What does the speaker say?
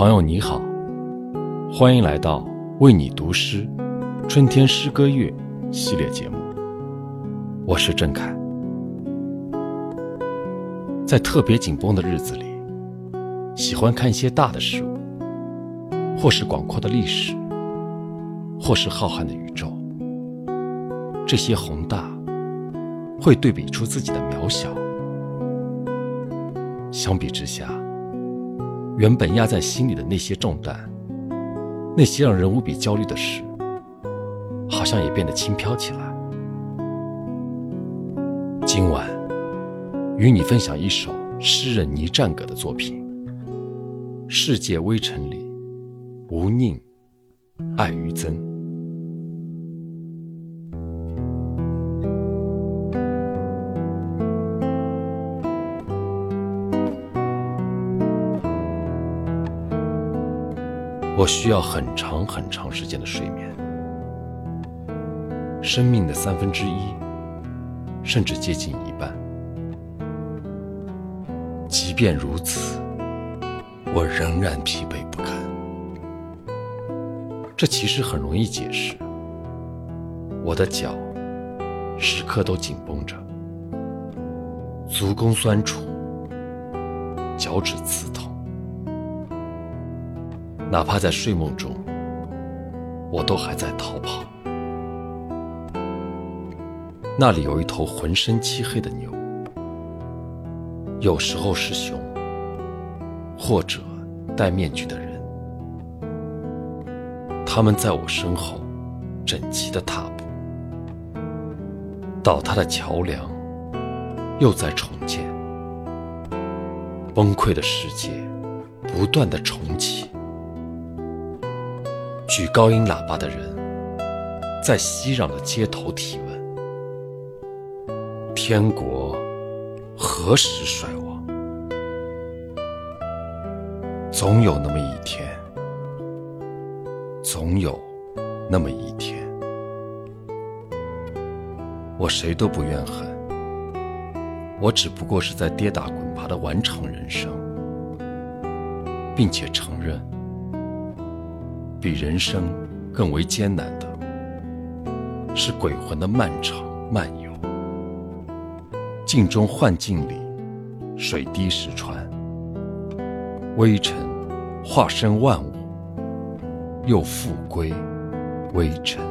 朋友你好，欢迎来到为你读诗春天诗歌月系列节目。我是郑凯。在特别紧绷的日子里，喜欢看一些大的事物，或是广阔的历史，或是浩瀚的宇宙。这些宏大会对比出自己的渺小。相比之下，原本压在心里的那些重担，那些让人无比焦虑的事，好像也变得轻飘起来。今晚，与你分享一首诗人倪战葛的作品《世界微尘里，无宁，爱与憎》。我需要很长很长时间的睡眠，生命的三分之一，甚至接近一半。即便如此，我仍然疲惫不堪。这其实很容易解释，我的脚时刻都紧绷着，足弓酸楚，脚趾刺痛。哪怕在睡梦中，我都还在逃跑。那里有一头浑身漆黑的牛，有时候是熊，或者戴面具的人。他们在我身后整齐的踏步，倒塌的桥梁又在重建，崩溃的世界不断的重启。举高音喇叭的人，在熙攘的街头提问：“天国何时衰亡？”总有那么一天，总有那么一天，我谁都不怨恨，我只不过是在跌打滚爬的完成人生，并且承认。比人生更为艰难的，是鬼魂的漫长漫游。镜中幻境里，水滴石穿，微尘化身万物，又复归微尘。